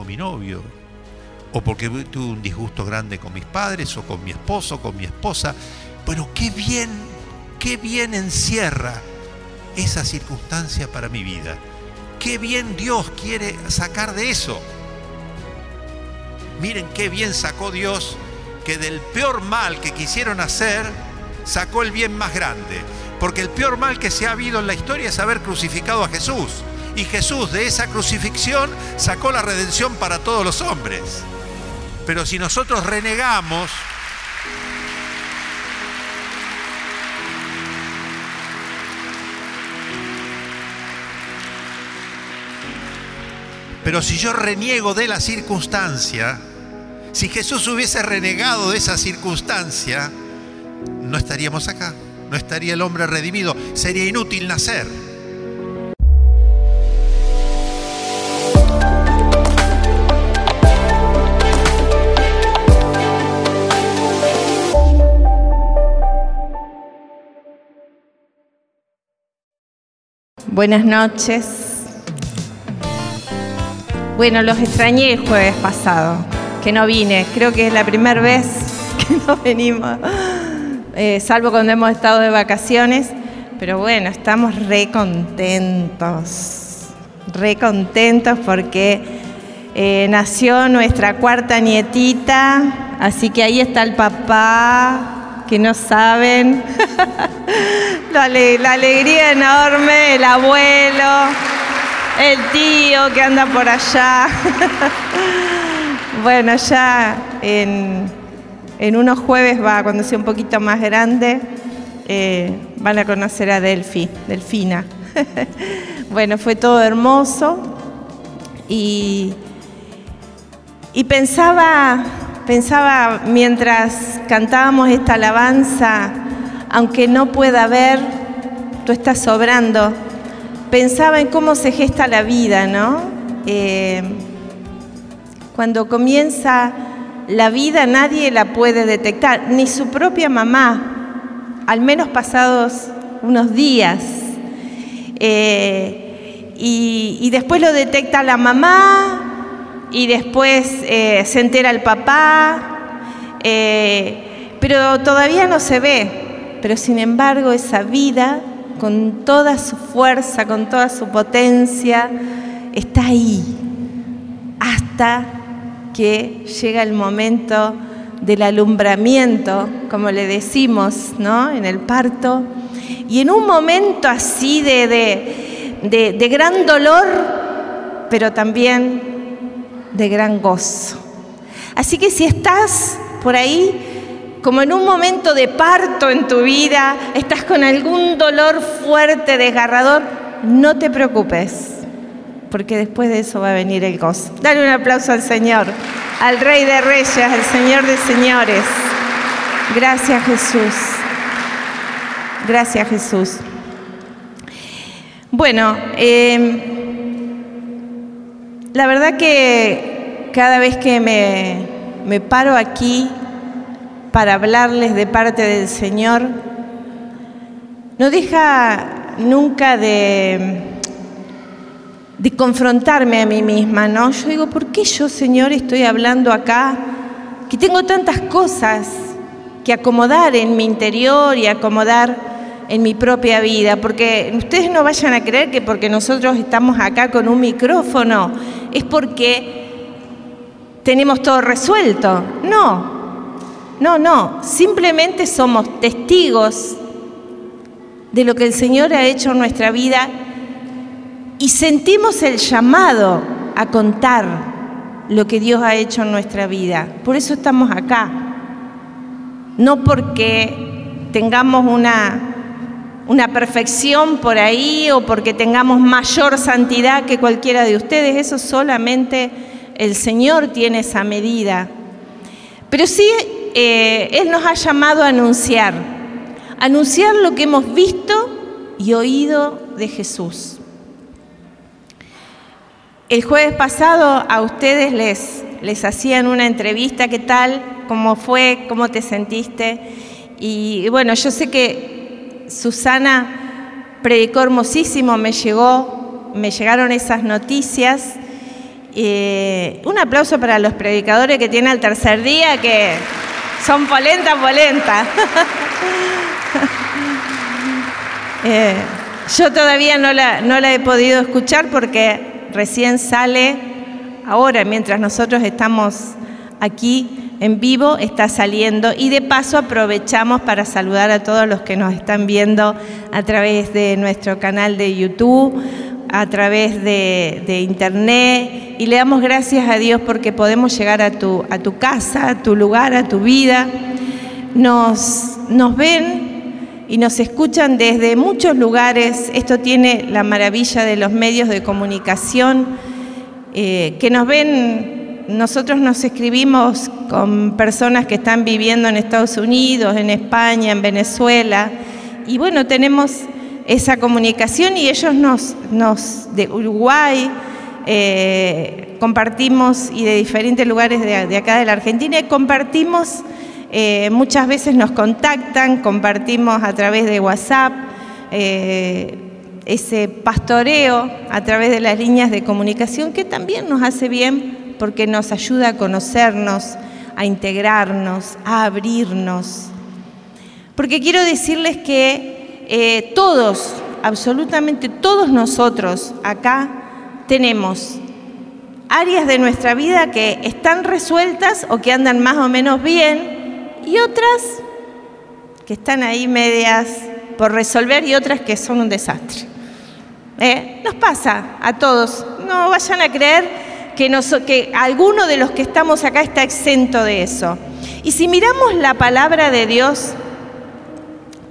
mi novio, o porque tuve un disgusto grande con mis padres o con mi esposo, con mi esposa. Bueno, qué bien, qué bien encierra esa circunstancia para mi vida. Qué bien Dios quiere sacar de eso. Miren qué bien sacó Dios que del peor mal que quisieron hacer, sacó el bien más grande. Porque el peor mal que se ha habido en la historia es haber crucificado a Jesús. Y Jesús de esa crucifixión sacó la redención para todos los hombres. Pero si nosotros renegamos, Pero si yo reniego de la circunstancia, si Jesús hubiese renegado de esa circunstancia, no estaríamos acá, no estaría el hombre redimido, sería inútil nacer. Buenas noches. Bueno, los extrañé el jueves pasado, que no vine. Creo que es la primera vez que no venimos, eh, salvo cuando hemos estado de vacaciones. Pero bueno, estamos re contentos, re contentos porque eh, nació nuestra cuarta nietita, así que ahí está el papá, que no saben, la alegría enorme, el abuelo el tío que anda por allá. bueno, ya en, unos jueves va, cuando sea un poquito más grande, eh, van a conocer a Delfi, Delfina. bueno, fue todo hermoso y, y pensaba, pensaba mientras cantábamos esta alabanza, aunque no pueda ver, tú estás sobrando pensaba en cómo se gesta la vida, ¿no? Eh, cuando comienza la vida nadie la puede detectar, ni su propia mamá, al menos pasados unos días. Eh, y, después lo detecta la mamá y después eh, se entera el papá, pero todavía no se ve. Pero sin embargo esa vida con toda su fuerza, con toda su potencia, está ahí, hasta que llega el momento del alumbramiento, como le decimos, ¿no? En el parto. Y en un momento así de, de gran dolor, pero también de gran gozo. Así que si estás por ahí como en un momento de parto en tu vida, estás con algún dolor fuerte, desgarrador, no te preocupes, porque después de eso va a venir el gozo. Dale un aplauso al Señor, al Rey de Reyes, al Señor de Señores. Gracias Jesús. Gracias Jesús. Bueno, em, la verdad que cada vez que me, me paro aquí para hablarles de parte del Señor, no deja nunca de, de confrontarme a mí misma, ¿no? Yo digo, ¿por qué yo, Señor, estoy hablando acá? Que tengo tantas cosas que acomodar en mi interior y acomodar en mi propia vida, porque ustedes no vayan a creer que porque nosotros estamos acá con un micrófono es porque tenemos todo resuelto. No, no, no, simplemente somos testigos de lo que el Señor ha hecho en nuestra vida y sentimos el llamado a contar lo que Dios ha hecho en nuestra vida. Por eso estamos acá. No porque tengamos una, una perfección por ahí o porque tengamos mayor santidad que cualquiera de ustedes. Eso solamente el Señor tiene esa medida. Pero sí eh, Él nos ha llamado a anunciar, anunciar lo que hemos visto y oído de Jesús. El jueves pasado a ustedes les, les hacían una entrevista, ¿qué tal? ¿Cómo fue? ¿Cómo te sentiste? Y bueno, yo sé que Susana predicó hermosísimo, me llegó, me llegaron esas noticias. Eh, un aplauso para los predicadores que tienen el tercer día, que son polenta, polenta. Eh, yo todavía no la, no la he podido escuchar porque recién sale ahora, mientras nosotros estamos aquí en vivo, está saliendo. Y de paso aprovechamos para saludar a todos los que nos están viendo a través de nuestro canal de YouTube, a través de, internet. Y le damos gracias a Dios porque podemos llegar a tu, casa, a tu lugar, a tu vida. Nos, nos ven y nos escuchan desde muchos lugares. Esto tiene la maravilla de los medios de comunicación, eh, que nos ven, nosotros nos escribimos con personas que están viviendo en Estados Unidos, en España, en Venezuela, y bueno, tenemos esa comunicación y ellos nos, nos de Uruguay, eh, compartimos y de diferentes lugares de, acá de la Argentina, y compartimos eh, muchas veces nos contactan, compartimos a través de WhatsApp eh, ese pastoreo a través de las líneas de comunicación que también nos hace bien porque nos ayuda a conocernos, a integrarnos, a abrirnos. Porque quiero decirles que eh, todos, absolutamente todos nosotros acá tenemos áreas de nuestra vida que están resueltas o que andan más o menos bien y otras que están ahí medias por resolver y otras que son un desastre. Eh, nos pasa a todos, no vayan a creer que, que alguno de los que estamos acá está exento de eso. Y si miramos la palabra de Dios,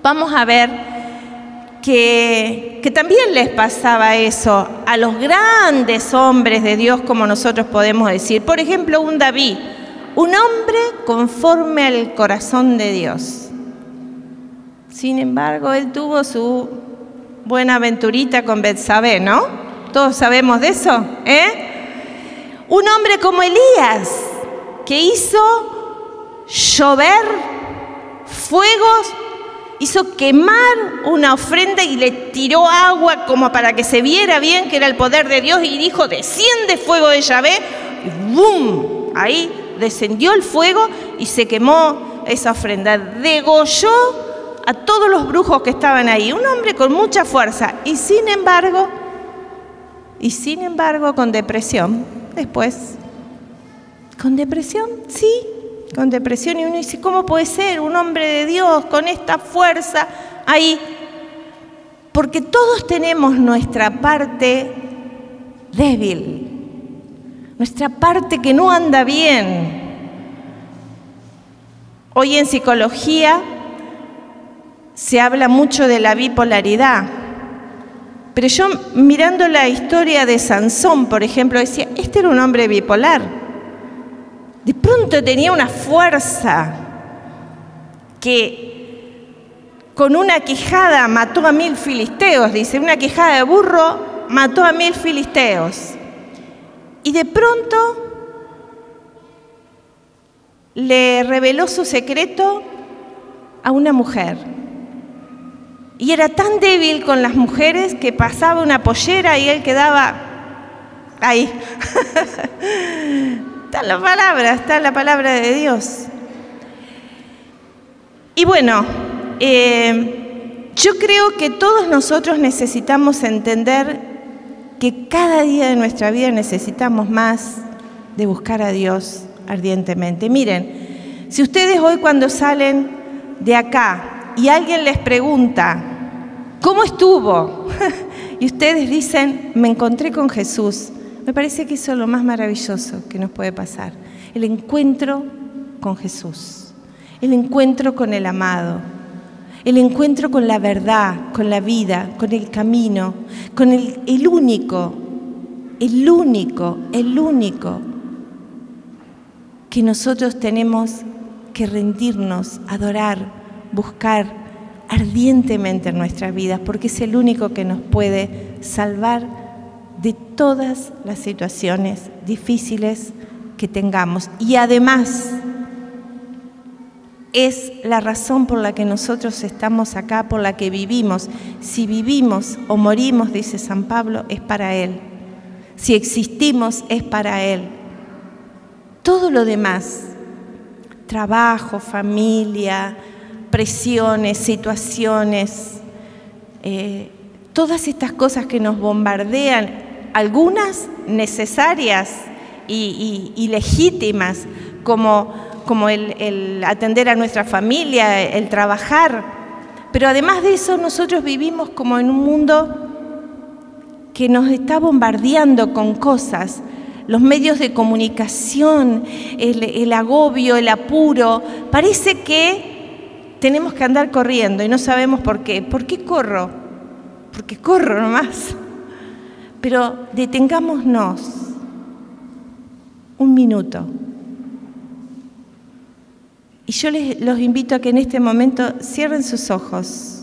vamos a ver que, que, también les pasaba eso a los grandes hombres de Dios, como nosotros podemos decir. Por ejemplo, un David un hombre conforme al corazón de Dios. Sin embargo, él tuvo su buena aventurita con Betsabé, ¿no? Todos sabemos de eso, ¿eh? Un hombre como Elías, que hizo llover fuegos, hizo quemar una ofrenda y le tiró agua como para que se viera bien que era el poder de Dios y dijo, desciende fuego de Yahvé, y ¡bum! Ahí descendió el fuego y se quemó esa ofrenda. Degolló a todos los brujos que estaban ahí. Un hombre con mucha fuerza y sin embargo, y sin embargo con depresión. Después, ¿con depresión? Sí, con depresión. Y uno dice, ¿cómo puede ser un hombre de Dios con esta fuerza ahí? Porque todos tenemos nuestra parte débil nuestra parte que no anda bien. Hoy en psicología se habla mucho de la bipolaridad, pero yo mirando la historia de Sansón, por ejemplo, decía, este era un hombre bipolar. De pronto tenía una fuerza que con una quijada mató a mil filisteos, dice, una quijada de burro mató a mil filisteos. Y de pronto le reveló su secreto a una mujer. Y era tan débil con las mujeres que pasaba una pollera y él quedaba ahí. está la palabra, está la palabra de Dios. Y bueno, eh, yo creo que todos nosotros necesitamos entender que cada día de nuestra vida necesitamos más de buscar a Dios ardientemente. Miren, si ustedes hoy cuando salen de acá y alguien les pregunta, ¿cómo estuvo? y ustedes dicen, me encontré con Jesús. Me parece que eso es lo más maravilloso que nos puede pasar. El encuentro con Jesús, el encuentro con el amado, el encuentro con la verdad, con la vida, con el camino, con el, único, el único, el único que nosotros tenemos que rendirnos, adorar, buscar ardientemente en nuestras vidas, porque es el único que nos puede salvar de todas las situaciones difíciles que tengamos. Y además, es la razón por la que nosotros estamos acá, por la que vivimos. Si vivimos o morimos, dice San Pablo, es para Él. Si existimos, es para Él. Todo lo demás, trabajo, familia, presiones, situaciones, eh, todas estas cosas que nos bombardean, algunas necesarias y legítimas, como como el, atender a nuestra familia, el trabajar. Pero además de eso, nosotros vivimos como en un mundo que nos está bombardeando con cosas. Los medios de comunicación, el, agobio, el apuro. Parece que tenemos que andar corriendo y no sabemos por qué. ¿Por qué corro? Porque corro nomás. Pero detengámonos un minuto y yo les, los invito a que en este momento cierren sus ojos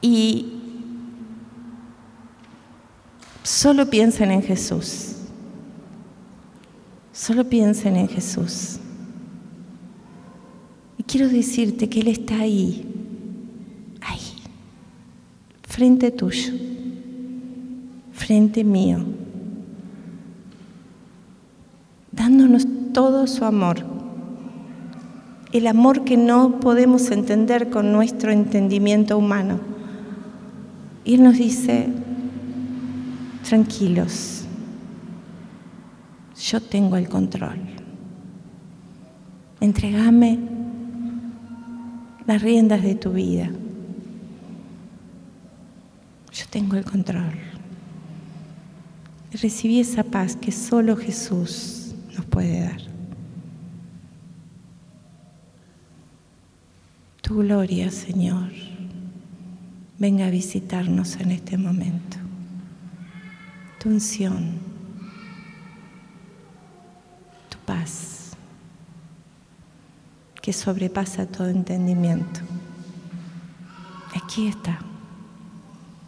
y solo piensen en Jesús. Solo piensen en Jesús. Quiero decirte que Él está ahí, ahí, frente tuyo, frente mío, dándonos todo su amor. El amor que no podemos entender con nuestro entendimiento humano. Y Él nos dice, tranquilos, yo tengo el control. Entregame las riendas de tu vida. Yo tengo el control. Recibí esa paz que solo Jesús nos puede dar. Tu gloria, Señor, venga a visitarnos en este momento. Tu unción, tu paz, que sobrepasa todo entendimiento. Aquí está.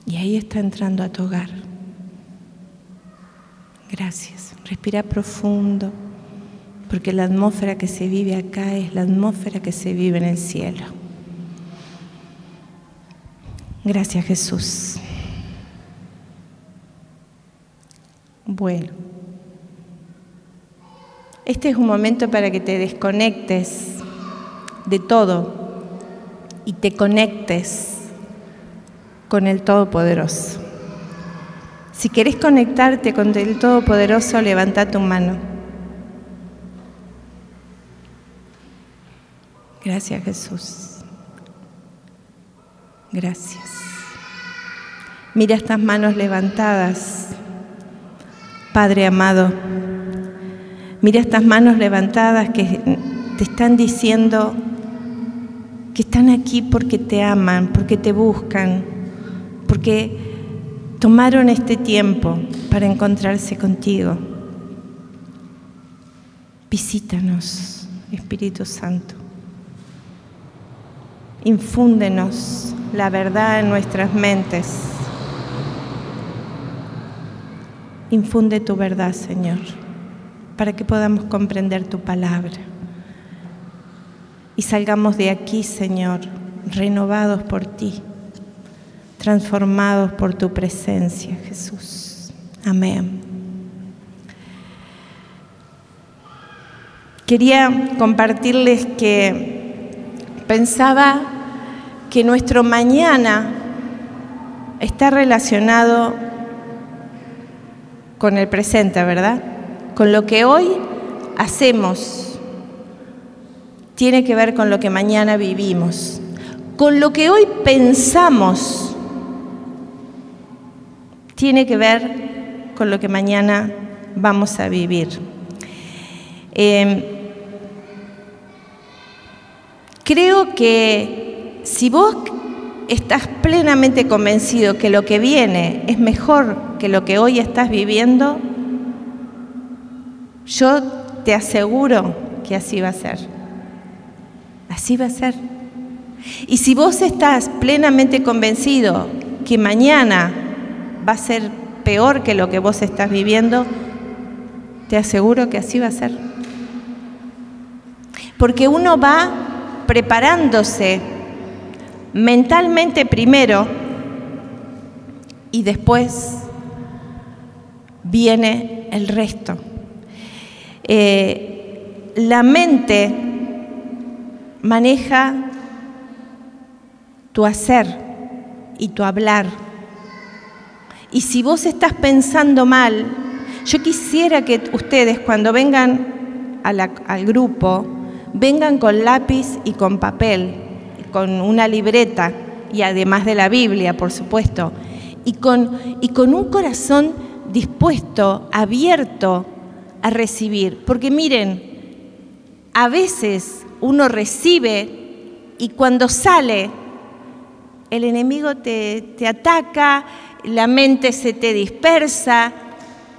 Y ahí está entrando a tu hogar. Gracias. Respira profundo, porque la atmósfera que se vive acá es la atmósfera que se vive en el cielo. Gracias Jesús. Bueno, este es un momento para que te desconectes de todo y te conectes con el Todopoderoso. Si querés conectarte con el Todopoderoso, levanta tu mano. Gracias Jesús. Gracias. Mira estas manos levantadas, Padre amado. Mira estas manos levantadas que te están diciendo que están aquí porque te aman, porque te buscan, porque tomaron este tiempo para encontrarse contigo. Visítanos, Espíritu Santo. Infúndenos la verdad en nuestras mentes. Infunde tu verdad, Señor, para que podamos comprender tu palabra. Y salgamos de aquí, Señor, renovados por ti transformados por tu presencia, Jesús. Amén. Quería compartirles que pensaba que nuestro mañana está relacionado con el presente, ¿verdad? Con lo que hoy hacemos. Tiene que ver con lo que mañana vivimos. Con lo que hoy pensamos tiene que ver con lo que mañana vamos a vivir. Em, creo que si vos estás plenamente convencido que lo que viene es mejor que lo que hoy estás viviendo, yo te aseguro que así va a ser. Así va a ser. Y si vos estás plenamente convencido que mañana va a ser peor que lo que vos estás viviendo, te aseguro que así va a ser. porque uno va preparándose mentalmente primero y después viene el resto. Eh, la mente maneja tu hacer y tu hablar. Y si vos estás pensando mal, yo quisiera que ustedes cuando vengan al grupo, vengan con lápiz y con papel, con una libreta y además de la Biblia, por supuesto, y con, y con un corazón dispuesto, abierto a recibir. Porque miren, a veces uno recibe y cuando sale, el enemigo te, te ataca, la mente se te dispersa,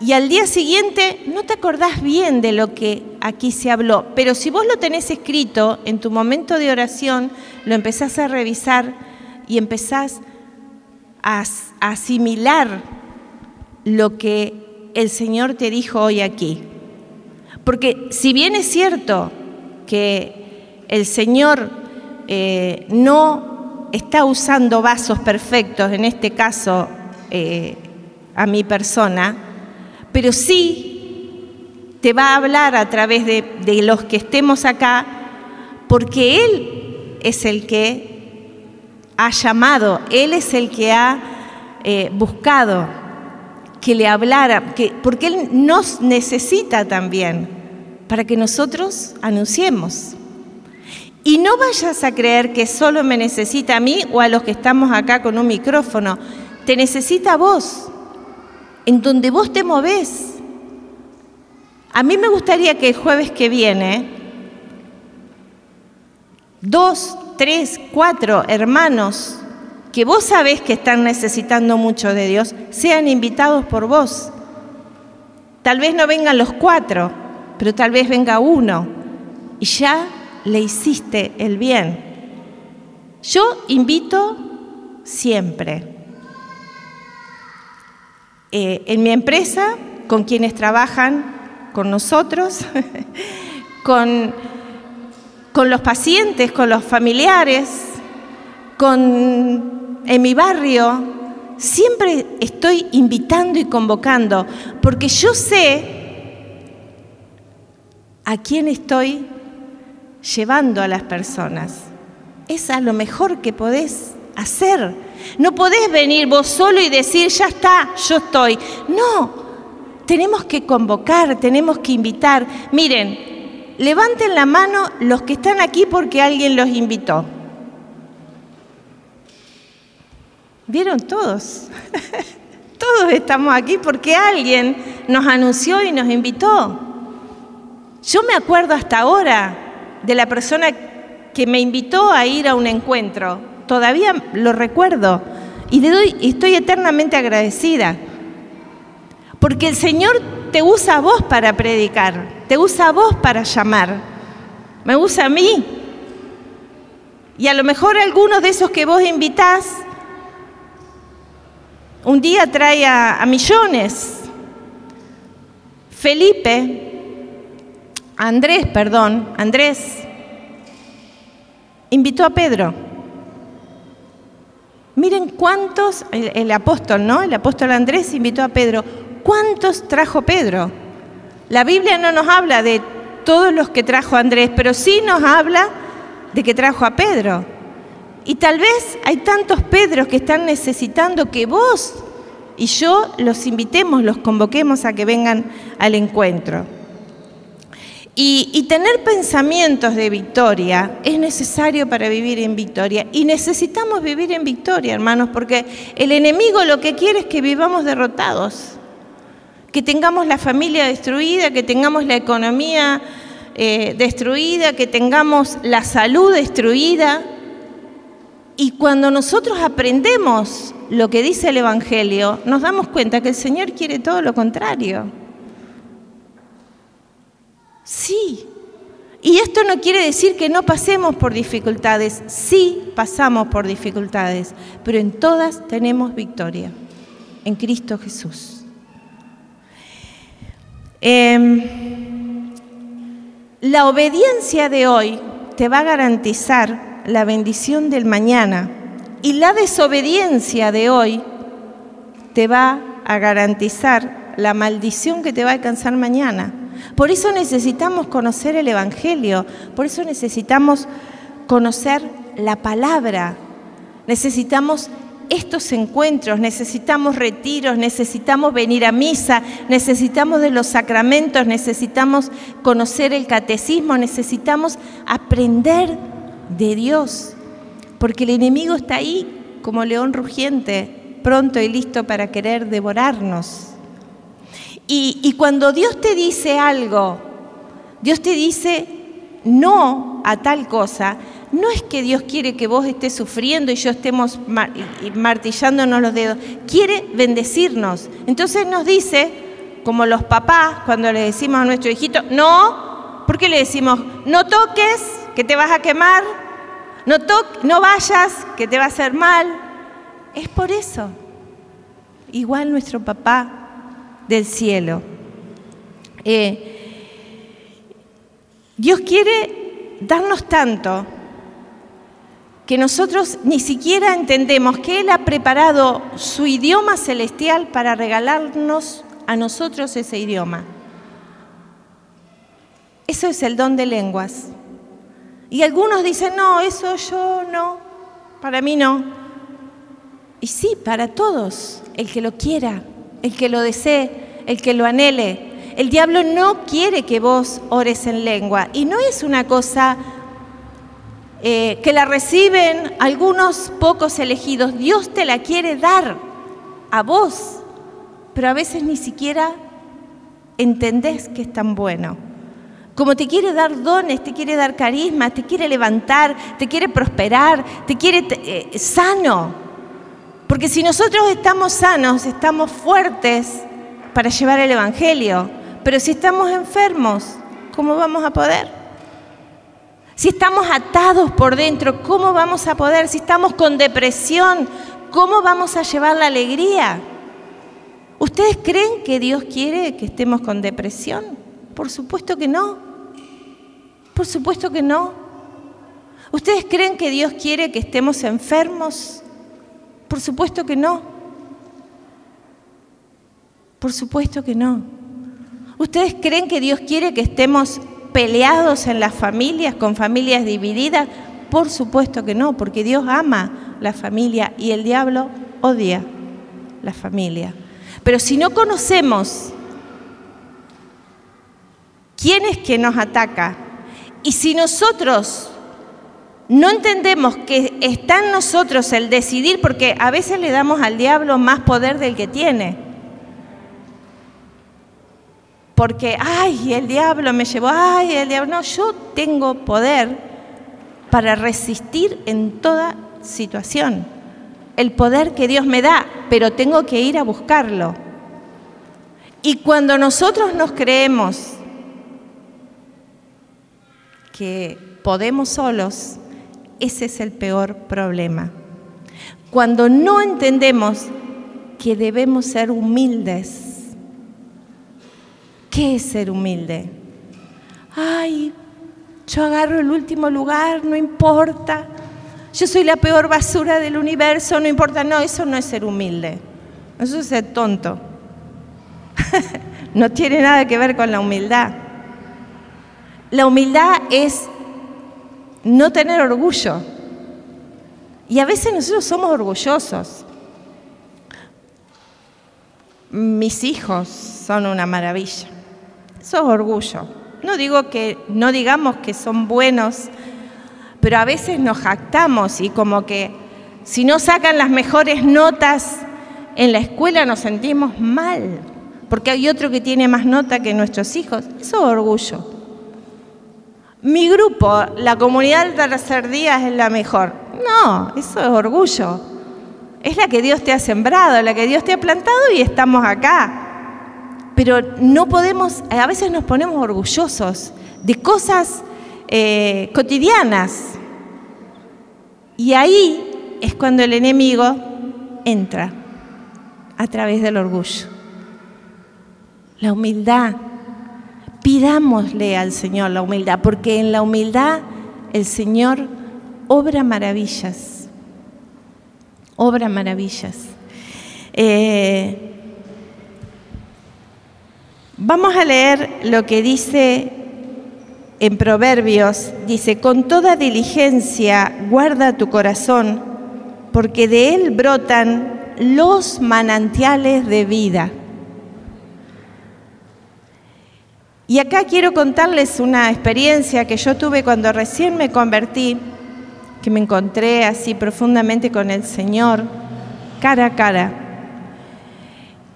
y al día siguiente no te acordás bien de lo que aquí se habló, pero si vos lo tenés escrito en tu momento de oración, lo empezás a revisar y empezás a, asimilar lo que el Señor te dijo hoy aquí. Porque si bien es cierto que el Señor eh, no está usando vasos perfectos, en este caso eh, a mi persona, pero sí te va a hablar a través de, los que estemos acá, porque Él es el que ha llamado, Él es el que ha eh, buscado que le hablara, que, porque Él nos necesita también para que nosotros anunciemos. Y no vayas a creer que solo me necesita a mí o a los que estamos acá con un micrófono, te necesita a vos en donde vos te movés. A mí me gustaría que el jueves que viene, dos, tres, cuatro hermanos que vos sabés que están necesitando mucho de Dios, sean invitados por vos. Tal vez no vengan los cuatro, pero tal vez venga uno y ya le hiciste el bien. Yo invito siempre. Eh, en mi empresa, con quienes trabajan con nosotros, con, con los pacientes, con los familiares, con, en mi barrio, siempre estoy invitando y convocando, porque yo sé a quién estoy llevando a las personas. Es a lo mejor que podés hacer no podés venir vos solo y decir, ya está, yo estoy. No, tenemos que convocar, tenemos que invitar. Miren, levanten la mano los que están aquí porque alguien los invitó. ¿Vieron todos? todos estamos aquí porque alguien nos anunció y nos invitó. Yo me acuerdo hasta ahora de la persona que me invitó a ir a un encuentro todavía lo recuerdo y le doy, estoy eternamente agradecida. Porque el Señor te usa a vos para predicar, te usa a vos para llamar, me usa a mí. Y a lo mejor algunos de esos que vos invitás, un día trae a, a millones. Felipe, Andrés, perdón, Andrés, invitó a Pedro. Miren cuántos, el, apóstol, ¿no? El apóstol Andrés invitó a Pedro. ¿Cuántos trajo Pedro? La Biblia no nos habla de todos los que trajo Andrés, pero sí nos habla de que trajo a Pedro. Y tal vez hay tantos Pedros que están necesitando que vos y yo los invitemos, los convoquemos a que vengan al encuentro. Y, tener pensamientos de victoria es necesario para vivir en victoria. Y necesitamos vivir en victoria, hermanos, porque el enemigo lo que quiere es que vivamos derrotados, que tengamos la familia destruida, que tengamos la economía eh, destruida, que tengamos la salud destruida. Y cuando nosotros aprendemos lo que dice el Evangelio, nos damos cuenta que el Señor quiere todo lo contrario. Sí. Y esto no quiere decir que no pasemos por dificultades. Sí pasamos por dificultades, pero en todas tenemos victoria, en Cristo Jesús. Em, La obediencia de hoy te va a garantizar la bendición del mañana y la desobediencia de hoy te va a garantizar la maldición que te va a alcanzar mañana. Por eso necesitamos conocer el Evangelio, por eso necesitamos conocer la palabra, necesitamos estos encuentros, necesitamos retiros, necesitamos venir a misa, necesitamos de los sacramentos, necesitamos conocer el catecismo, necesitamos aprender de Dios, porque el enemigo está ahí como león rugiente, pronto y listo para querer devorarnos. Y, cuando Dios te dice algo, Dios te dice no a tal cosa, no es que Dios quiere que vos estés sufriendo y yo estemos martillándonos los dedos, quiere bendecirnos. Entonces nos dice, como los papás, cuando le decimos a nuestro hijito, no, ¿por qué le decimos, no toques, que te vas a quemar, no, no vayas, que te va a hacer mal? Es por eso. Igual nuestro papá del cielo. Eh, Dios quiere darnos tanto que nosotros ni siquiera entendemos que Él ha preparado su idioma celestial para regalarnos a nosotros ese idioma. Eso es el don de lenguas. Y algunos dicen, no, eso yo no, para mí no. Y sí, para todos, el que lo quiera el que lo desee, el que lo anhele. El diablo no quiere que vos ores en lengua y no es una cosa eh, que la reciben algunos pocos elegidos. Dios te la quiere dar a vos, pero a veces ni siquiera entendés que es tan bueno. Como te quiere dar dones, te quiere dar carisma, te quiere levantar, te quiere prosperar, te quiere eh, sano. Porque si nosotros estamos sanos, estamos fuertes para llevar el Evangelio. Pero si estamos enfermos, ¿cómo vamos a poder? Si estamos atados por dentro, ¿cómo vamos a poder? Si estamos con depresión, ¿cómo vamos a llevar la alegría? ¿Ustedes creen que Dios quiere que estemos con depresión? Por supuesto que no. Por supuesto que no. ¿Ustedes creen que Dios quiere que estemos enfermos? Por supuesto que no. Por supuesto que no. ¿Ustedes creen que Dios quiere que estemos peleados en las familias, con familias divididas? Por supuesto que no, porque Dios ama la familia y el diablo odia la familia. Pero si no conocemos quién es que nos ataca y si nosotros no entendemos que está en nosotros el decidir, porque a veces le damos al diablo más poder del que tiene. Porque, ay, el diablo me llevó, ay, el diablo. No, yo tengo poder para resistir en toda situación. El poder que Dios me da, pero tengo que ir a buscarlo. Y cuando nosotros nos creemos que podemos solos, ese es el peor problema. Cuando no entendemos que debemos ser humildes. ¿Qué es ser humilde? Ay, yo agarro el último lugar, no importa. Yo soy la peor basura del universo, no importa. No, eso no es ser humilde. Eso es ser tonto. no tiene nada que ver con la humildad. La humildad es no tener orgullo. Y a veces nosotros somos orgullosos. Mis hijos son una maravilla. Eso es orgullo. No digo que no digamos que son buenos, pero a veces nos jactamos y como que si no sacan las mejores notas en la escuela nos sentimos mal, porque hay otro que tiene más nota que nuestros hijos. Eso es orgullo mi grupo, la comunidad del tercer día es la mejor. No, eso es orgullo. Es la que Dios te ha sembrado, la que Dios te ha plantado y estamos acá. Pero no podemos, a veces nos ponemos orgullosos de cosas eh, cotidianas. Y ahí es cuando el enemigo entra a través del orgullo. La humildad Pidámosle al Señor la humildad, porque en la humildad el Señor obra maravillas, obra maravillas. Eh, vamos a leer lo que dice en Proverbios, dice, con toda diligencia guarda tu corazón, porque de él brotan los manantiales de vida. Y acá quiero contarles una experiencia que yo tuve cuando recién me convertí, que me encontré así profundamente con el Señor, cara a cara.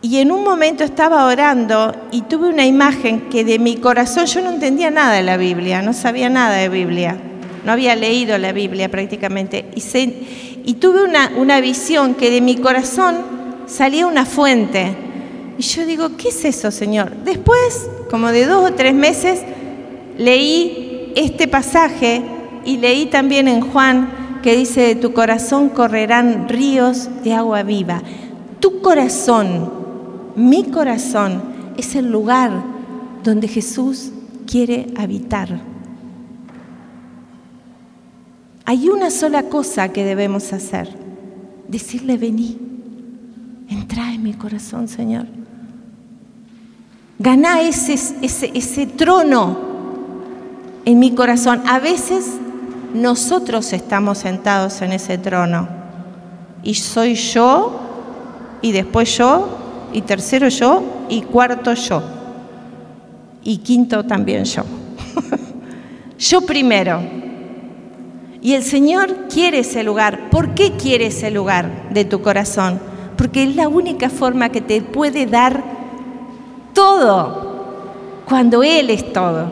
Y en un momento estaba orando y tuve una imagen que de mi corazón, yo no entendía nada de la Biblia, no sabía nada de Biblia, no había leído la Biblia prácticamente. Y, tuve una, una visión que de mi corazón salía una fuente. Y yo digo, ¿qué es eso, Señor? Después como de dos o tres meses, leí este pasaje y leí también en Juan que dice, de tu corazón correrán ríos de agua viva. Tu corazón, mi corazón, es el lugar donde Jesús quiere habitar. Hay una sola cosa que debemos hacer, decirle, vení, entra en mi corazón, Señor. Ganá ese, ese, ese trono en mi corazón. A veces nosotros estamos sentados en ese trono. Y soy yo, y después yo, y tercero yo, y cuarto yo. Y quinto también yo. yo primero. Y el Señor quiere ese lugar. ¿Por qué quiere ese lugar de tu corazón? Porque es la única forma que te puede dar todo cuando Él es todo.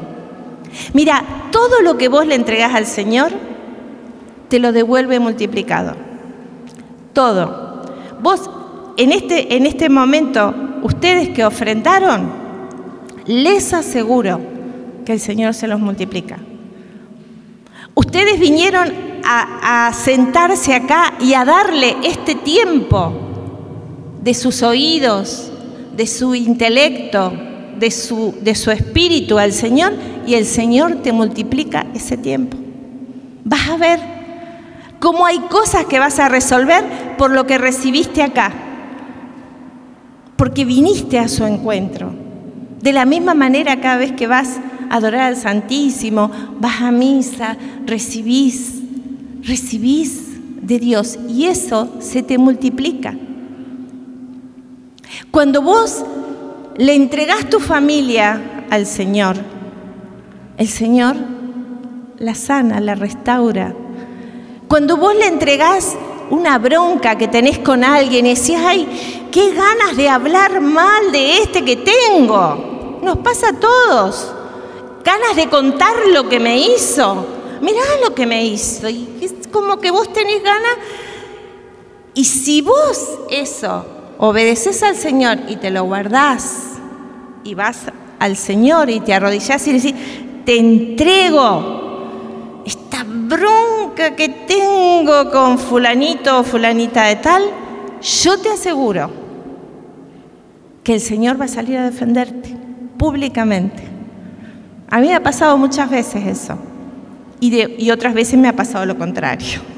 Mira, todo lo que vos le entregás al Señor, te lo devuelve multiplicado. Todo. Vos, en este, en este momento, ustedes que ofrendaron, les aseguro que el Señor se los multiplica. Ustedes vinieron a, a sentarse acá y a darle este tiempo de sus oídos, de su intelecto, de su, de su espíritu al Señor y el Señor te multiplica ese tiempo. Vas a ver cómo hay cosas que vas a resolver por lo que recibiste acá, porque viniste a su encuentro. De la misma manera cada vez que vas a adorar al Santísimo, vas a misa, recibís, recibís de Dios y eso se te multiplica. Cuando vos le entregás tu familia al Señor, el Señor la sana, la restaura. Cuando vos le entregás una bronca que tenés con alguien y decís, ay, qué ganas de hablar mal de este que tengo. Nos pasa a todos. Ganas de contar lo que me hizo. Mirá lo que me hizo. Y es como que vos tenés ganas. Y si vos eso obedeces al Señor y te lo guardás y vas al Señor y te arrodillas y le decís, te entrego esta bronca que tengo con fulanito o fulanita de tal, yo te aseguro que el Señor va a salir a defenderte públicamente. A mí me ha pasado muchas veces eso y otras veces me ha pasado lo contrario.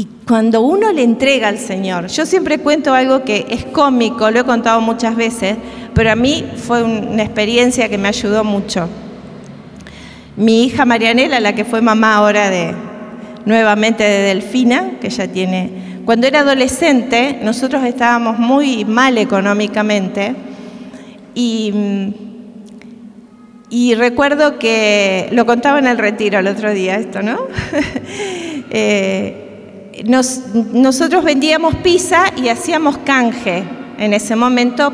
Y cuando uno le entrega al Señor, yo siempre cuento algo que es cómico, lo he contado muchas veces, pero a mí fue una experiencia que me ayudó mucho. Mi hija Marianela, la que fue mamá ahora de nuevamente de Delfina, que ya tiene, cuando era adolescente, nosotros estábamos muy mal económicamente y, y recuerdo que lo contaba en el retiro el otro día esto, ¿no? eh, nosotros vendíamos pizza y hacíamos canje en ese momento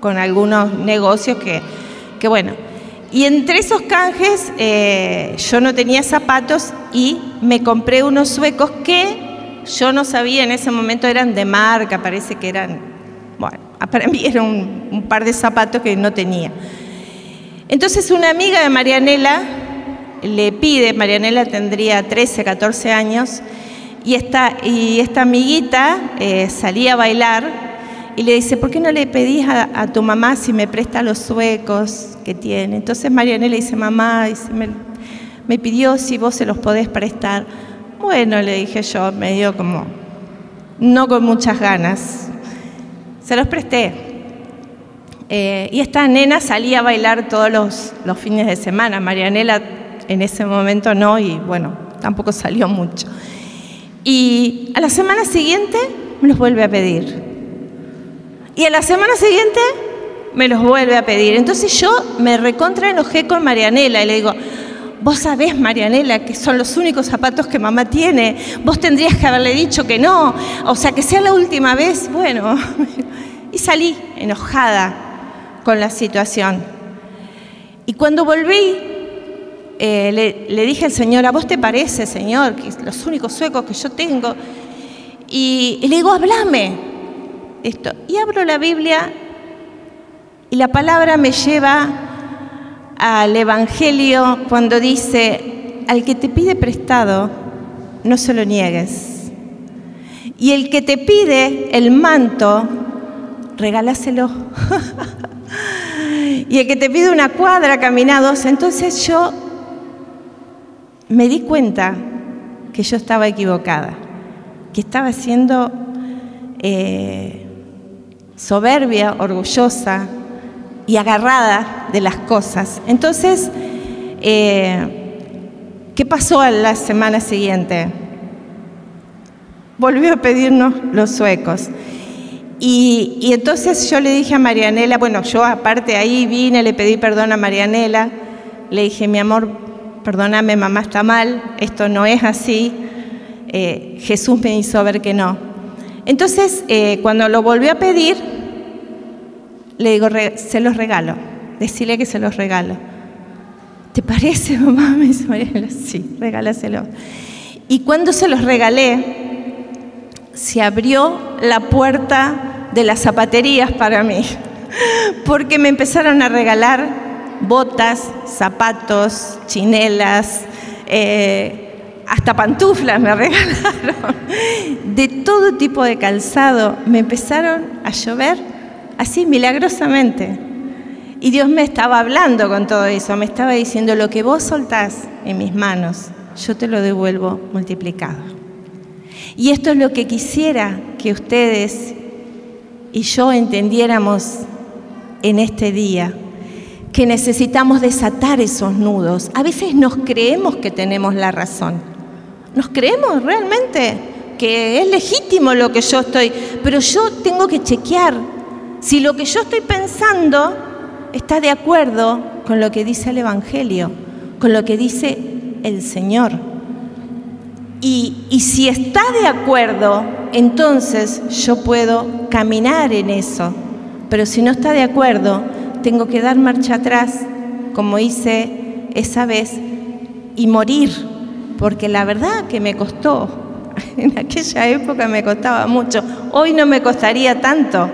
con algunos negocios que, bueno. Y entre esos canjes eh, yo no tenía zapatos y me compré unos suecos que yo no sabía en ese momento eran de marca, parece que eran, bueno, para mí era un, un par de zapatos que no tenía. Entonces una amiga de Marianela le pide, Marianela tendría 13, 14 años, y esta, amiguita eh, salía a bailar y le dice, ¿por qué no le pedís a, tu mamá si me presta los suecos que tiene? Entonces Marianela dice, mamá, me, me pidió si vos se los podés prestar. Bueno, le dije yo, medio como, no con muchas ganas. Se los presté. Eh, y esta nena salía a bailar todos los, los fines de semana. Marianela en ese momento no, y bueno, tampoco salió mucho. Y a la semana siguiente me los vuelve a pedir. Y a la semana siguiente me los vuelve a pedir. Entonces yo me recontra enojé con Marianela y le digo, vos sabés, Marianela, que son los únicos zapatos que mamá tiene. Vos tendrías que haberle dicho que no. O sea, que sea la última vez. Bueno, y salí enojada con la situación. Y cuando volví, eh, le, dije al Señor, ¿a vos te parece, Señor, que los únicos suecos que yo tengo? Y, le digo, hablame esto. Y abro la Biblia y la palabra me lleva al Evangelio cuando dice, al que te pide prestado, no se lo niegues. Y el que te pide el manto, regálaselo. y el que te pide una cuadra caminados, entonces yo me di cuenta que yo estaba equivocada, que estaba siendo eh, soberbia, orgullosa y agarrada de las cosas. Entonces, eh, ¿qué pasó a la semana siguiente? Volvió a pedirnos los suecos. Y, y, entonces yo le dije a Marianela, bueno, yo aparte ahí vine, le pedí perdón a Marianela, le dije, mi amor, perdóname, mamá está mal, esto no es así. Eh, Jesús me hizo ver que no. Entonces, eh, cuando lo volvió a pedir, le digo, se los regalo. Decirle que se los regalo. ¿Te parece, mamá? Me dice sí, regálaselo. Y cuando se los regalé, se abrió la puerta de las zapaterías para mí, porque me empezaron a regalar botas, zapatos, chinelas, eh, hasta pantuflas me regalaron, de todo tipo de calzado. Me empezaron a llover así milagrosamente. Y Dios me estaba hablando con todo eso, me estaba diciendo, lo que vos soltás en mis manos, yo te lo devuelvo multiplicado. Y esto es lo que quisiera que ustedes y yo entendiéramos en este día que necesitamos desatar esos nudos. A veces nos creemos que tenemos la razón. ¿Nos creemos realmente que es legítimo lo que yo estoy? Pero yo tengo que chequear si lo que yo estoy pensando está de acuerdo con lo que dice el Evangelio, con lo que dice el Señor. Y, y, si está de acuerdo, entonces yo puedo caminar en eso. Pero si no está de acuerdo, tengo que dar marcha atrás, como hice esa vez, y morir porque la verdad que me costó, en aquella época me costaba mucho, hoy no me costaría tanto,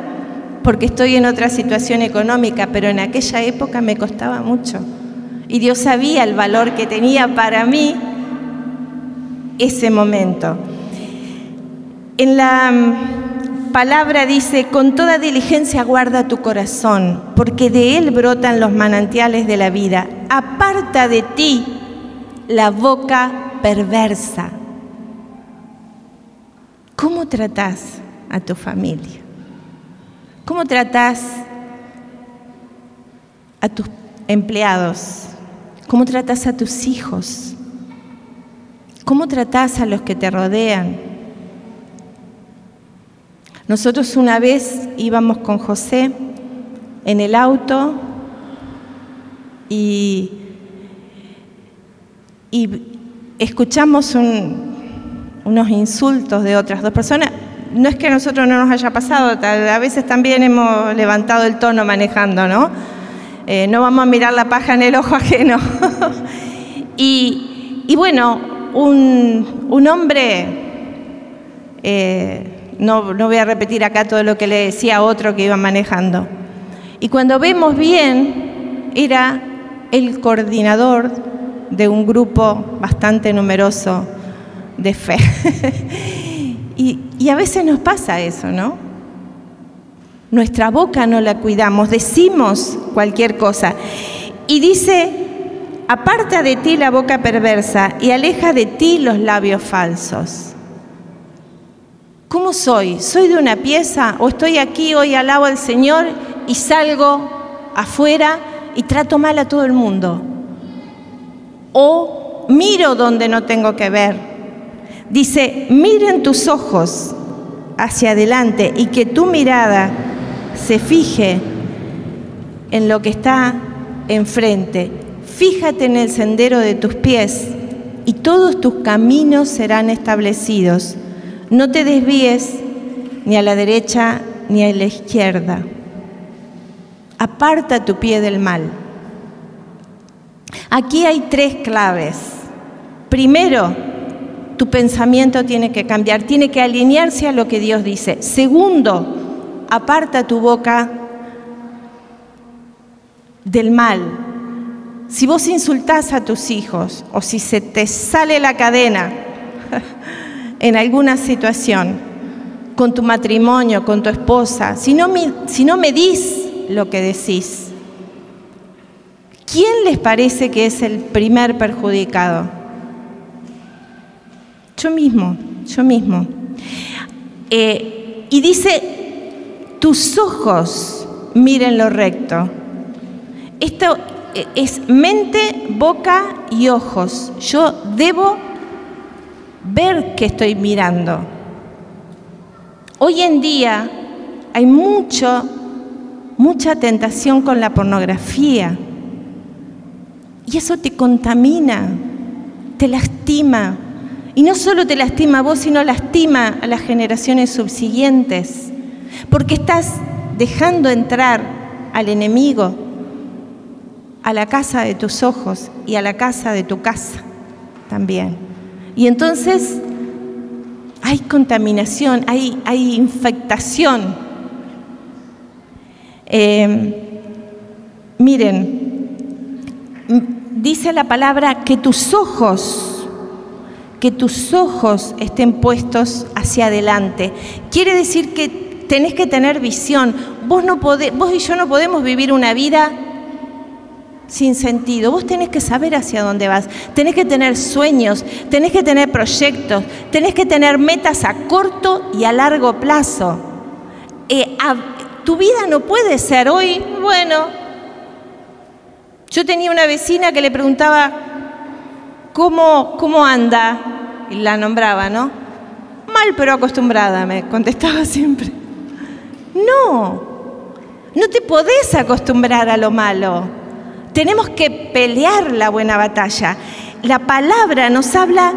porque estoy en otra situación económica, pero en aquella época me costaba mucho. Y Dios sabía el valor que tenía para mí ese momento. En la palabra dice, con toda diligencia guarda tu corazón, porque de él brotan los manantiales de la vida. Aparta de ti la boca perversa. ¿Cómo tratás a tu familia? ¿Cómo tratás a tus empleados? ¿Cómo tratás a tus hijos? ¿Cómo tratás a los que te rodean? Nosotros una vez íbamos con José en el auto y, escuchamos unos insultos de otras dos personas. No es que a nosotros no nos haya pasado, a veces también hemos levantado el tono manejando, ¿no? Eh, no vamos a mirar la paja en el ojo ajeno. y, bueno, un, hombre, eh, no, voy a repetir acá todo lo que le decía a otro que iba manejando. Y cuando vemos bien, era el coordinador de un grupo bastante numeroso de fe. y, a veces nos pasa eso, ¿no? Nuestra boca no la cuidamos, decimos cualquier cosa. Y dice, aparta de ti la boca perversa y aleja de ti los labios falsos. ¿Cómo soy? ¿Soy de una pieza o estoy aquí hoy al lado del Señor y salgo afuera y trato mal a todo el mundo? ¿O miro donde no tengo que ver? Dice, miren tus ojos hacia adelante y que tu mirada se fije en lo que está enfrente. Fíjate en el sendero de tus pies y todos tus caminos serán establecidos. No te desvíes ni a la derecha ni a la izquierda. Aparta tu pie del mal. Aquí hay tres claves. Primero, tu pensamiento tiene que cambiar, tiene que alinearse a lo que Dios dice. Segundo, aparta tu boca del mal. Si vos insultás a tus hijos o si se te sale la cadena en alguna situación, con tu matrimonio, con tu esposa, si no, si no medís lo que decís, ¿quién les parece que es el primer perjudicado? Yo mismo, yo mismo. Eh, y dice, tus ojos miren lo recto esto eh, es mente, boca y ojos. Yo debo ver que estoy mirando. Hoy en día hay mucho, mucha tentación con la pornografía. Y eso te contamina, te lastima. Y no solo te lastima a vos, sino lastima a las generaciones subsiguientes. Porque estás dejando entrar al enemigo a la casa de tus ojos y a la casa de tu casa también. Y entonces hay contaminación, hay, hay infectación. Eh, miren, dice la palabra que tus ojos, que tus ojos estén puestos hacia adelante. Quiere decir que tenés que tener visión. Vos, no podés, vos y yo no podemos vivir una vida sin sentido. Vos tenés que saber hacia dónde vas, tenés que tener sueños, tenés que tener proyectos, tenés que tener metas a corto y a largo plazo. Eh, tu vida no puede ser hoy, bueno, yo tenía una vecina que le preguntaba, ¿cómo, cómo anda? Y la nombraba, ¿no? Mal pero acostumbrada, me contestaba siempre. No, no te podés acostumbrar a lo malo. Tenemos que pelear la buena batalla. La palabra nos habla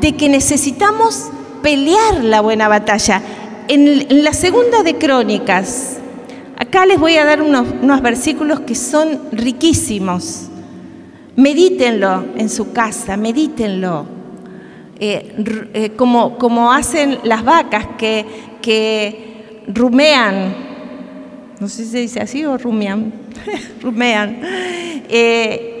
de que necesitamos pelear la buena batalla. En, la segunda de Crónicas, acá les voy a dar unos, versículos que son riquísimos. Medítenlo en su casa, medítenlo. Eh, eh, como, hacen las vacas que rumean, no sé si se dice así o rumean, rumean, eh,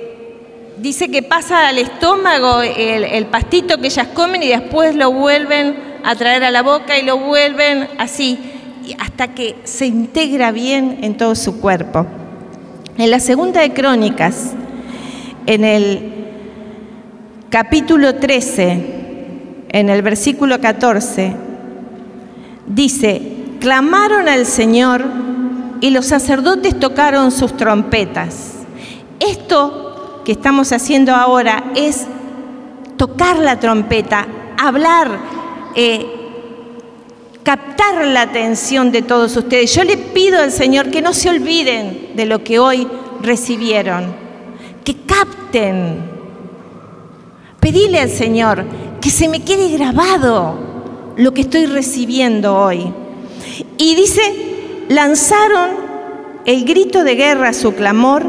dice que pasa al estómago el, pastito que ellas comen y después lo vuelven a traer a la boca y lo vuelven así, hasta que se integra bien en todo su cuerpo. En la segunda de Crónicas, en el capítulo 13, en el versículo 14, dice, clamaron al Señor y los sacerdotes tocaron sus trompetas. Esto que estamos haciendo ahora es tocar la trompeta, hablar, eh, captar la atención de todos ustedes. Yo le pido al Señor que no se olviden de lo que hoy recibieron, que capten. Pedile al Señor que se me quede grabado lo que estoy recibiendo hoy. Y dice lanzaron el grito de guerra, su clamor,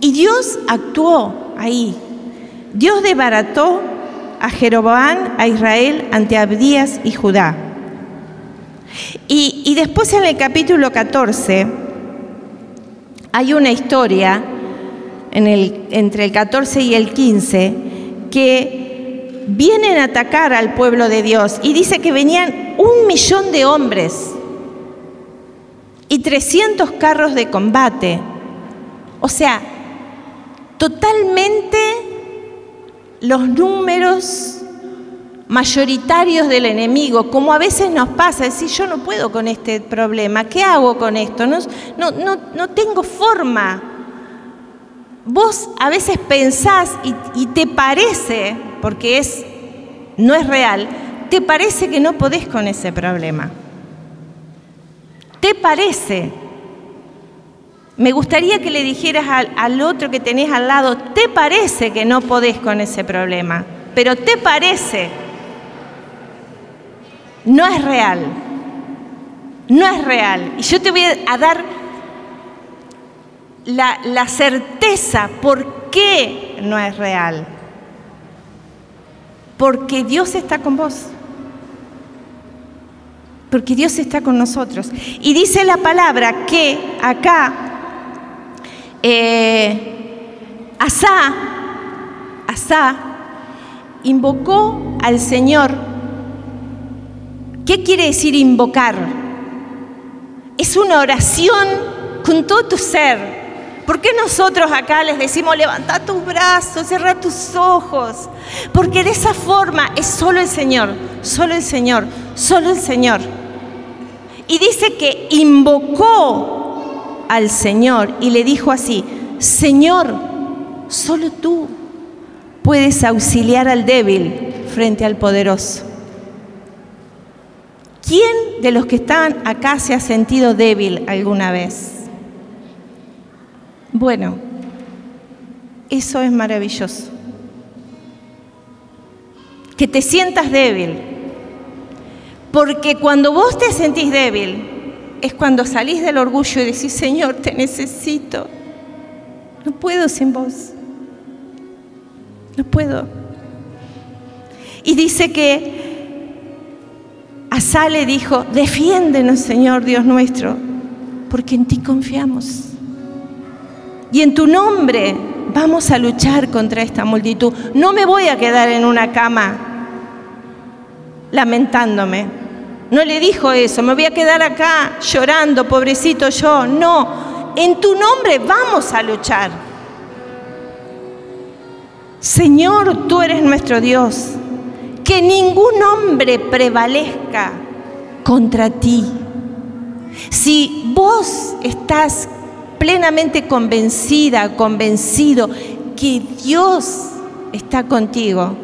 y Dios actuó ahí. Dios desbarató a Jeroboam, a Israel, ante Abdías y Judá. Y, después en el capítulo 14 hay una historia entre el 14 y el 15 que vienen a atacar al pueblo de Dios y dice que venían un millón de hombres y 300 carros de combate. O sea, totalmente los números mayoritarios del enemigo, como a veces nos pasa, decir, yo no puedo con este problema, ¿qué hago con esto? No, no, no, no tengo forma. Vos a veces pensás y, y, te parece, porque es, no es real, te parece que no podés con ese problema. Te parece. Me gustaría que le dijeras al, otro que tenés al lado, te parece que no podés con ese problema, pero te parece no es real. No es real. Y yo te voy a dar la, la, certeza por qué no es real. Porque Dios está con vos. Porque Dios está con nosotros. Y dice la palabra que acá eh, Asá, Asá invocó al Señor ¿Qué quiere decir invocar? Es una oración con todo tu ser. ¿Por qué nosotros acá les decimos levanta tus brazos, cierra tus ojos? Porque de esa forma es solo el Señor, solo el Señor, solo el Señor. Y dice que invocó al Señor y le dijo así, Señor, solo tú puedes auxiliar al débil frente al poderoso. ¿Quién de los que están acá se ha sentido débil alguna vez? Bueno, eso es maravilloso. Que te sientas débil. Porque cuando vos te sentís débil, es cuando salís del orgullo y decís, Señor, te necesito. No puedo sin vos. No puedo. Y dice que Asá le dijo, defiéndenos Señor Dios nuestro, porque en ti confiamos. Y en tu nombre vamos a luchar contra esta multitud. No me voy a quedar en una cama lamentándome. No le dijo eso, me voy a quedar acá llorando, pobrecito yo. No, en tu nombre vamos a luchar. Señor, tú eres nuestro Dios que ningún hombre prevalezca contra ti. Si vos estás plenamente convencida, convencido que Dios está contigo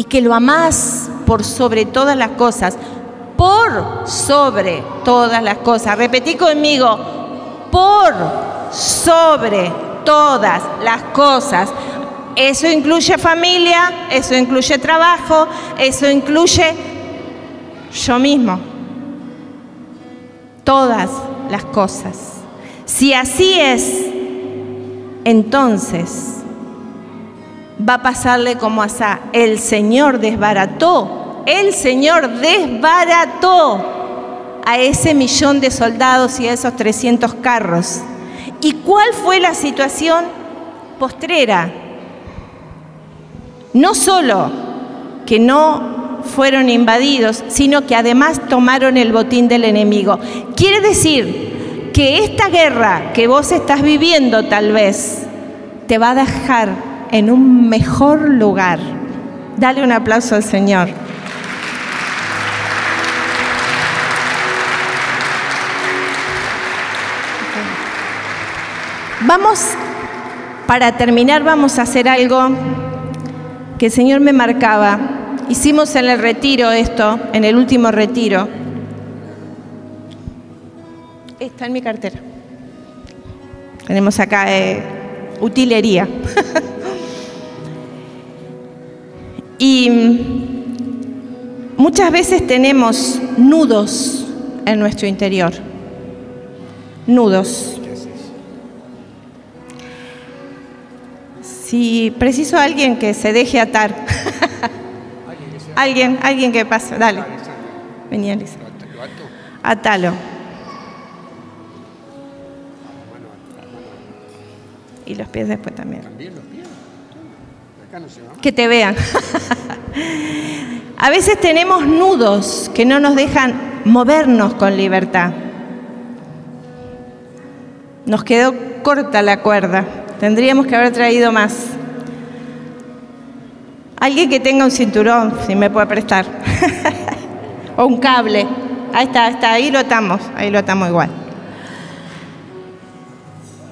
y que lo amás por sobre todas las cosas, por sobre todas las cosas. Repetí conmigo, por sobre todas las cosas. Eso incluye familia, eso incluye trabajo, eso incluye yo mismo. Todas las cosas. Si así es, entonces va a pasarle como a El Señor desbarató, el Señor desbarató a ese millón de soldados y a esos 300 carros. ¿Y cuál fue la situación postrera? no solo que no fueron invadidos, sino que además tomaron el botín del enemigo. Quiere decir que esta guerra que vos estás viviendo tal vez te va a dejar en un mejor lugar. Dale un aplauso al Señor. Vamos, para terminar, vamos a hacer algo que el Señor me marcaba. Hicimos en el retiro esto, en el último retiro. Está en mi cartera. Tenemos acá eh, utilería. y muchas veces tenemos nudos en nuestro interior. Nudos. Si preciso a alguien que se deje atar. alguien, alguien que pase. Dale. Vení, Elisa. Atalo. Y los pies después también. Que te vean. a veces tenemos nudos que no nos dejan movernos con libertad. Nos quedó corta la cuerda. Tendríamos que haber traído más. Alguien que tenga un cinturón, si me puede prestar. o un cable. Ahí está, ahí está, ahí lo atamos, ahí lo atamos igual.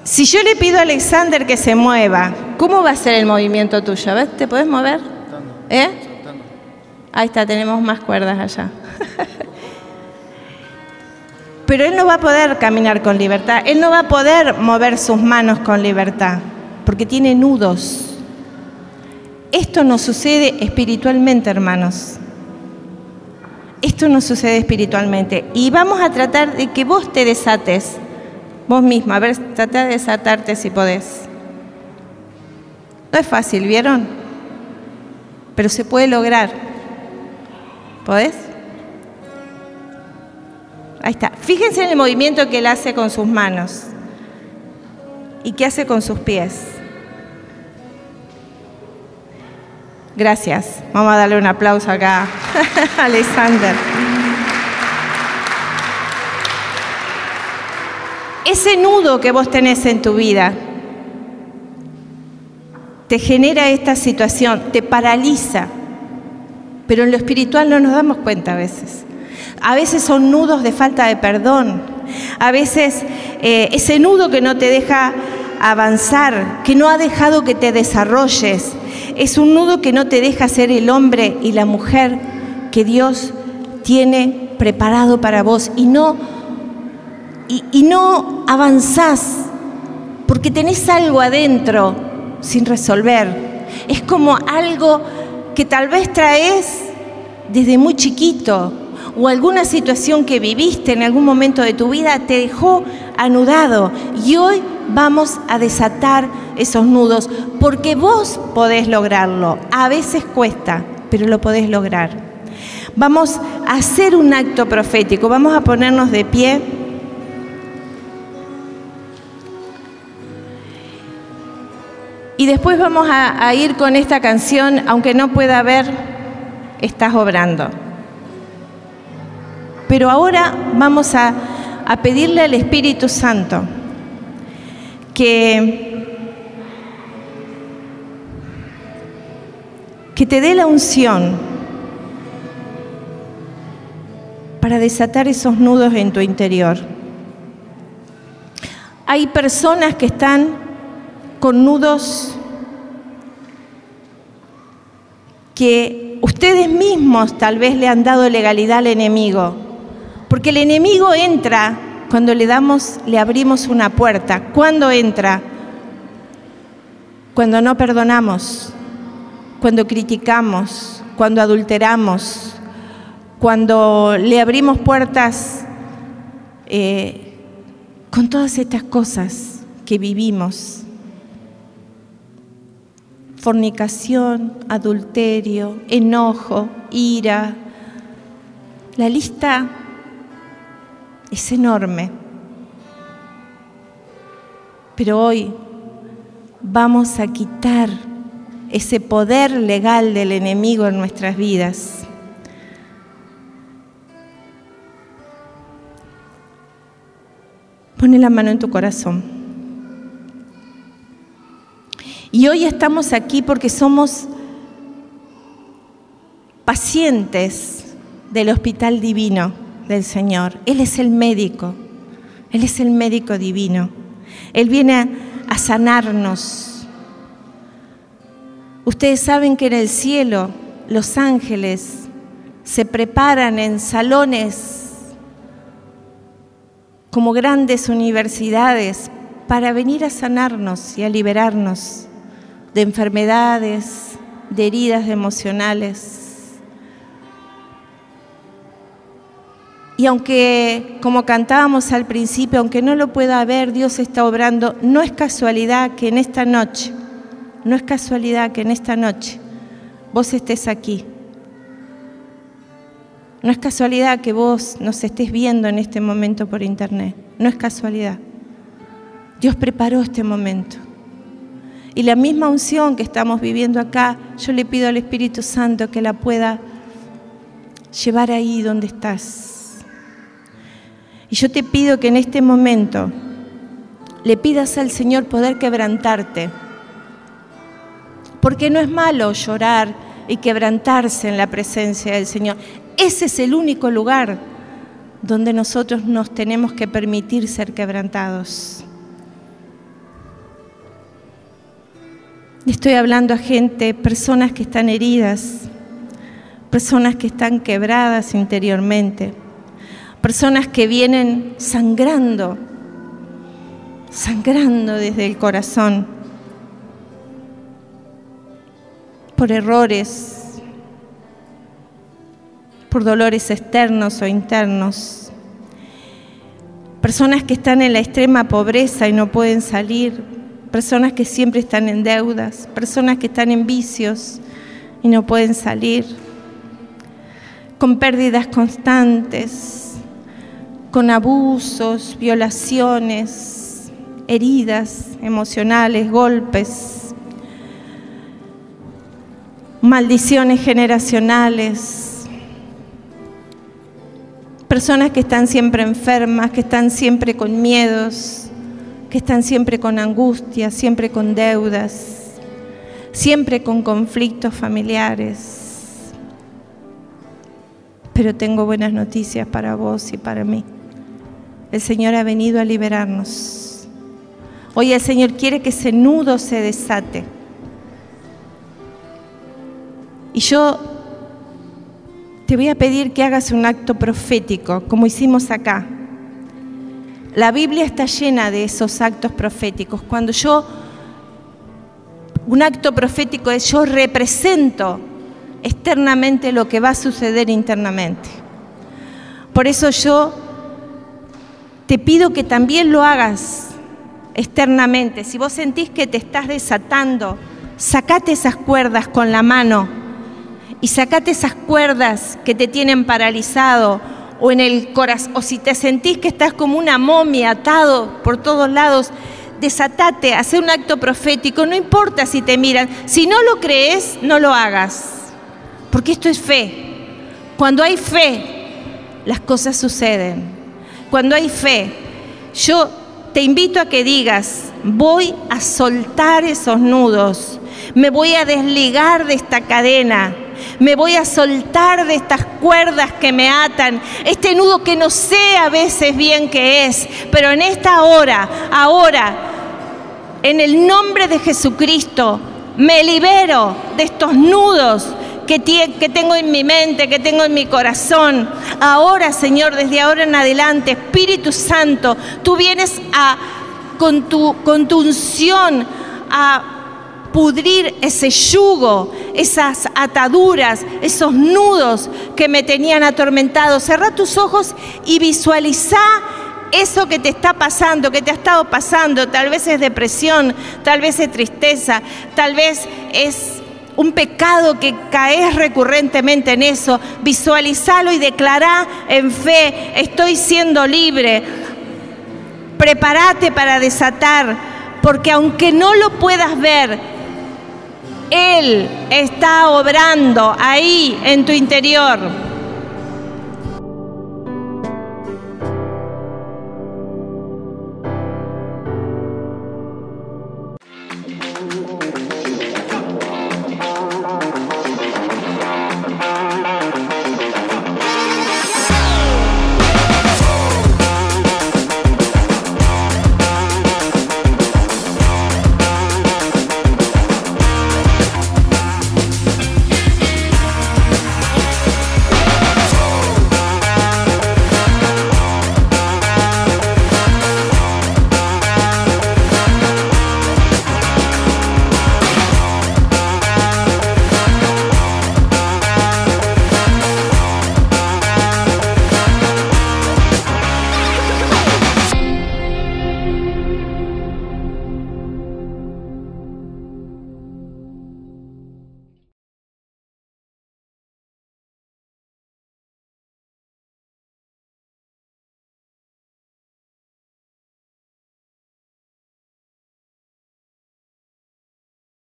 Si yo le pido a Alexander que se mueva, ¿cómo va a ser el movimiento tuyo? ¿Ves? ¿Te puedes mover? ¿Eh? Ahí está, tenemos más cuerdas allá. Pero él no va a poder caminar con libertad, él no va a poder mover sus manos con libertad, porque tiene nudos. Esto no sucede espiritualmente, hermanos. Esto no sucede espiritualmente. Y vamos a tratar de que vos te desates, vos misma. A ver, trata de desatarte si podés. No es fácil, ¿vieron? Pero se puede lograr. ¿Podés? Ahí está. Fíjense en el movimiento que él hace con sus manos y qué hace con sus pies. Gracias. Vamos a darle un aplauso acá a Alexander. Ese nudo que vos tenés en tu vida te genera esta situación, te paraliza, pero en lo espiritual no nos damos cuenta a veces. A veces son nudos de falta de perdón, a veces eh, ese nudo que no te deja avanzar, que no ha dejado que te desarrolles, es un nudo que no te deja ser el hombre y la mujer que Dios tiene preparado para vos y no, y, no avanzás porque tenés algo adentro sin resolver. Es como algo que tal vez traes desde muy chiquito o alguna situación que viviste en algún momento de tu vida te dejó anudado y hoy vamos a desatar esos nudos, porque vos podés lograrlo. A veces cuesta, pero lo podés lograr. Vamos a hacer un acto profético, vamos a ponernos de pie. Y después vamos a, ir con esta canción, aunque no pueda ver, estás obrando. Pero ahora vamos a, a pedirle al Espíritu Santo que, que te dé la unción para desatar esos nudos en tu interior. Hay personas que están con nudos que ustedes mismos tal vez le han dado legalidad al enemigo, porque el enemigo entra cuando le damos, le abrimos una puerta. ¿Cuándo entra? Cuando no perdonamos, cuando criticamos, cuando adulteramos, cuando le abrimos puertas eh, con todas estas cosas que vivimos. Fornicación, adulterio, enojo, ira. La lista es enorme. Pero hoy vamos a quitar ese poder legal del enemigo en nuestras vidas. Pone la mano en tu corazón. Y hoy estamos aquí porque somos pacientes del Hospital Divino del Señor. Él es el médico, Él es el médico divino. Él viene a, sanarnos. Ustedes saben que en el cielo los ángeles se preparan en salones como grandes universidades para venir a sanarnos y a liberarnos de enfermedades, de heridas emocionales. Y aunque, como cantábamos al principio, aunque no lo pueda ver, Dios está obrando, no es casualidad que en esta noche, no es casualidad que en esta noche vos estés aquí. No es casualidad que vos nos estés viendo en este momento por internet. No es casualidad. Dios preparó este momento. Y la misma unción que estamos viviendo acá, yo le pido al Espíritu Santo que la pueda llevar ahí donde estás y yo te pido que en este momento le pidas al Señor poder quebrantarte. Porque no es malo llorar y quebrantarse en la presencia del Señor. Ese es el único lugar donde nosotros nos tenemos que permitir ser quebrantados. Estoy hablando a gente, personas que están heridas, personas que están quebradas interiormente, personas que vienen sangrando, sangrando desde el corazón por errores, por dolores externos o internos, personas que están en la extrema pobreza y no pueden salir, personas que siempre están en deudas, personas que están en vicios y no pueden salir, con pérdidas constantes, con abusos, violaciones, heridas emocionales, golpes, maldiciones generacionales, personas que están siempre enfermas, que están siempre con miedos, que están siempre con angustia, siempre con deudas, siempre con conflictos familiares. Pero tengo buenas noticias para vos y para mí. El Señor ha venido a liberarnos. Hoy el Señor quiere que ese nudo se desate. Y yo te voy a pedir que hagas un acto profético, como hicimos acá. La Biblia está llena de esos actos proféticos. Cuando yo, un acto profético es yo represento externamente lo que va a suceder internamente. Por eso yo te pido que también lo hagas externamente. Si vos sentís que te estás desatando, sacate esas cuerdas con la mano y sacate esas cuerdas que te tienen paralizado o en el corazón, o si te sentís que estás como una momia atado por todos lados, desatate, hace un acto profético, no importa si te miran, si no lo crees, no lo hagas, porque esto es fe. Cuando hay fe, las cosas suceden. Cuando hay fe, yo te invito a que digas, voy a soltar esos nudos, me voy a desligar de esta cadena me voy a soltar de estas cuerdas que me atan, este nudo que no sé a veces bien qué es, pero en esta hora, ahora, en el nombre de Jesucristo, me libero de estos nudos que, tengo en mi mente, que tengo en mi corazón. Ahora, Señor, desde ahora en adelante, Espíritu Santo, tú vienes a, con, tu, con tu unción a pudrir ese yugo, esas ataduras, esos nudos que me tenían atormentado. Cerra tus ojos y visualiza eso que te está pasando, que te ha estado pasando. Tal vez es depresión, tal vez es tristeza, tal vez es un pecado que caes recurrentemente en eso. Visualizalo y declara en fe, estoy siendo libre. Prepárate para desatar, porque aunque no lo puedas ver, él está obrando ahí en tu interior.